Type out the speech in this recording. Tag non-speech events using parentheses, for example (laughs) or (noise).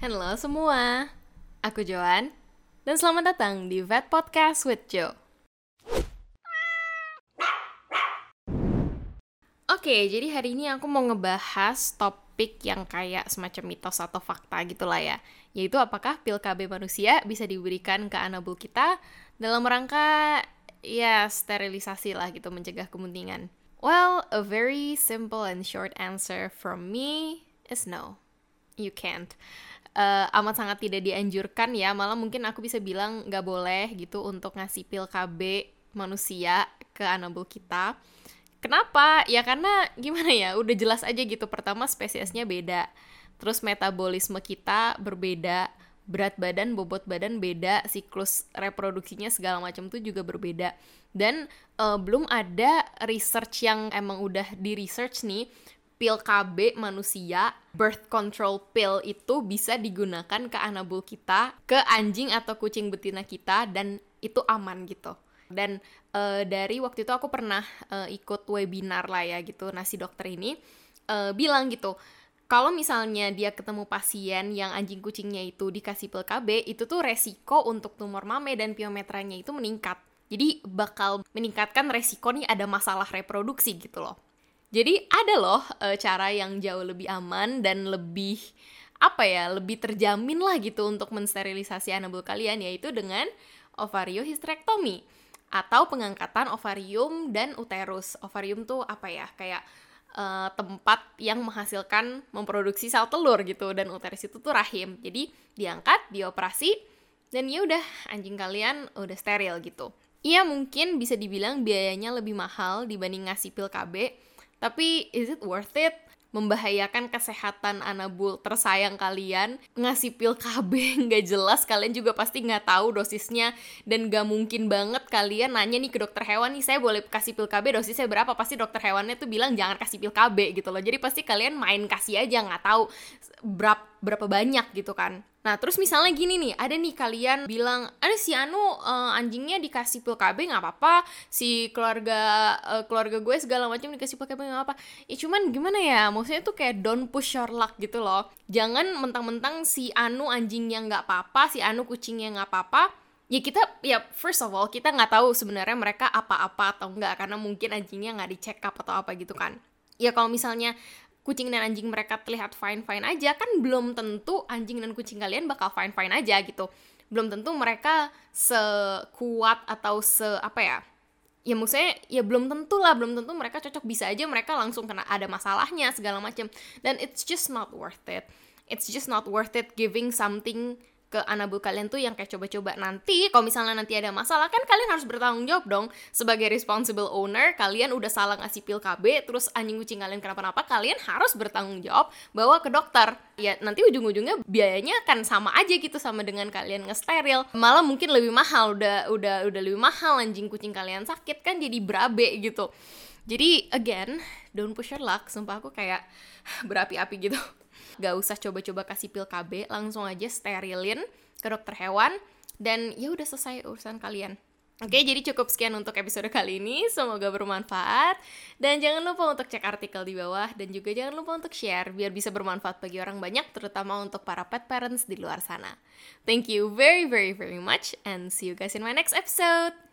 Halo semua, aku Joan, dan selamat datang di Vet Podcast with Jo. Oke, jadi hari ini aku mau ngebahas topik yang kayak semacam mitos atau fakta gitu lah ya. Yaitu apakah pil KB manusia bisa diberikan ke anabul kita dalam rangka ya sterilisasi lah gitu, mencegah kemuntingan. Well, a very simple and short answer from me is no. You can't uh, amat sangat tidak dianjurkan ya. Malah mungkin aku bisa bilang nggak boleh gitu untuk ngasih pil KB manusia ke anabul kita. Kenapa? Ya karena gimana ya? Udah jelas aja gitu. Pertama spesiesnya beda. Terus metabolisme kita berbeda. Berat badan bobot badan beda. Siklus reproduksinya segala macam tuh juga berbeda. Dan uh, belum ada research yang emang udah di research nih pil KB manusia, birth control pill itu bisa digunakan ke anabul kita, ke anjing atau kucing betina kita dan itu aman gitu. Dan uh, dari waktu itu aku pernah uh, ikut webinar lah ya gitu. Nasi dokter ini uh, bilang gitu, kalau misalnya dia ketemu pasien yang anjing kucingnya itu dikasih pil KB, itu tuh resiko untuk tumor mame dan piometranya itu meningkat. Jadi bakal meningkatkan resiko nih ada masalah reproduksi gitu loh. Jadi ada loh e, cara yang jauh lebih aman dan lebih apa ya, lebih terjamin lah gitu untuk mensterilisasi anabul kalian yaitu dengan ovariohysterektomi atau pengangkatan ovarium dan uterus. Ovarium tuh apa ya? Kayak e, tempat yang menghasilkan memproduksi sel telur gitu dan uterus itu tuh rahim. Jadi diangkat, dioperasi dan ya udah anjing kalian udah steril gitu. Iya mungkin bisa dibilang biayanya lebih mahal dibanding ngasih pil KB, tapi is it worth it? membahayakan kesehatan anabul tersayang kalian? Ngasih pil KB (laughs) nggak jelas kalian juga pasti nggak tahu dosisnya. Dan nggak mungkin banget kalian nanya nih ke dokter hewan nih saya boleh kasih pil KB dosisnya berapa? Pasti dokter hewannya tuh bilang jangan kasih pil KB gitu loh. Jadi pasti kalian main kasih aja nggak tahu berapa berapa banyak gitu kan Nah, terus misalnya gini nih, ada nih kalian bilang, ada si Anu uh, anjingnya dikasih pil KB nggak apa-apa, si keluarga uh, keluarga gue segala macam dikasih pil KB nggak apa-apa. Ya cuman gimana ya, maksudnya tuh kayak don't push your luck gitu loh. Jangan mentang-mentang si Anu anjingnya nggak apa-apa, si Anu kucingnya nggak apa-apa, ya kita ya first of all kita nggak tahu sebenarnya mereka apa-apa atau enggak karena mungkin anjingnya nggak dicek up atau apa gitu kan ya kalau misalnya kucing dan anjing mereka terlihat fine fine aja kan belum tentu anjing dan kucing kalian bakal fine fine aja gitu. Belum tentu mereka sekuat atau se apa ya ya maksudnya ya belum tentu lah belum tentu mereka cocok bisa aja mereka langsung kena ada masalahnya segala macam dan it's just not worth it. It's just not worth it giving something ke anabul kalian tuh yang kayak coba-coba nanti kalau misalnya nanti ada masalah kan kalian harus bertanggung jawab dong. Sebagai responsible owner kalian udah salah ngasih pil KB terus anjing kucing kalian kenapa-napa kalian harus bertanggung jawab bawa ke dokter. Ya nanti ujung-ujungnya biayanya kan sama aja gitu sama dengan kalian ngesteril. Malah mungkin lebih mahal udah udah udah lebih mahal anjing kucing kalian sakit kan jadi berabe gitu. Jadi again don't push your luck. Sumpah aku kayak berapi-api gitu gak usah coba-coba kasih pil KB langsung aja sterilin ke dokter hewan dan ya udah selesai urusan kalian Oke, jadi cukup sekian untuk episode kali ini. Semoga bermanfaat. Dan jangan lupa untuk cek artikel di bawah. Dan juga jangan lupa untuk share, biar bisa bermanfaat bagi orang banyak, terutama untuk para pet parents di luar sana. Thank you very, very, very much. And see you guys in my next episode.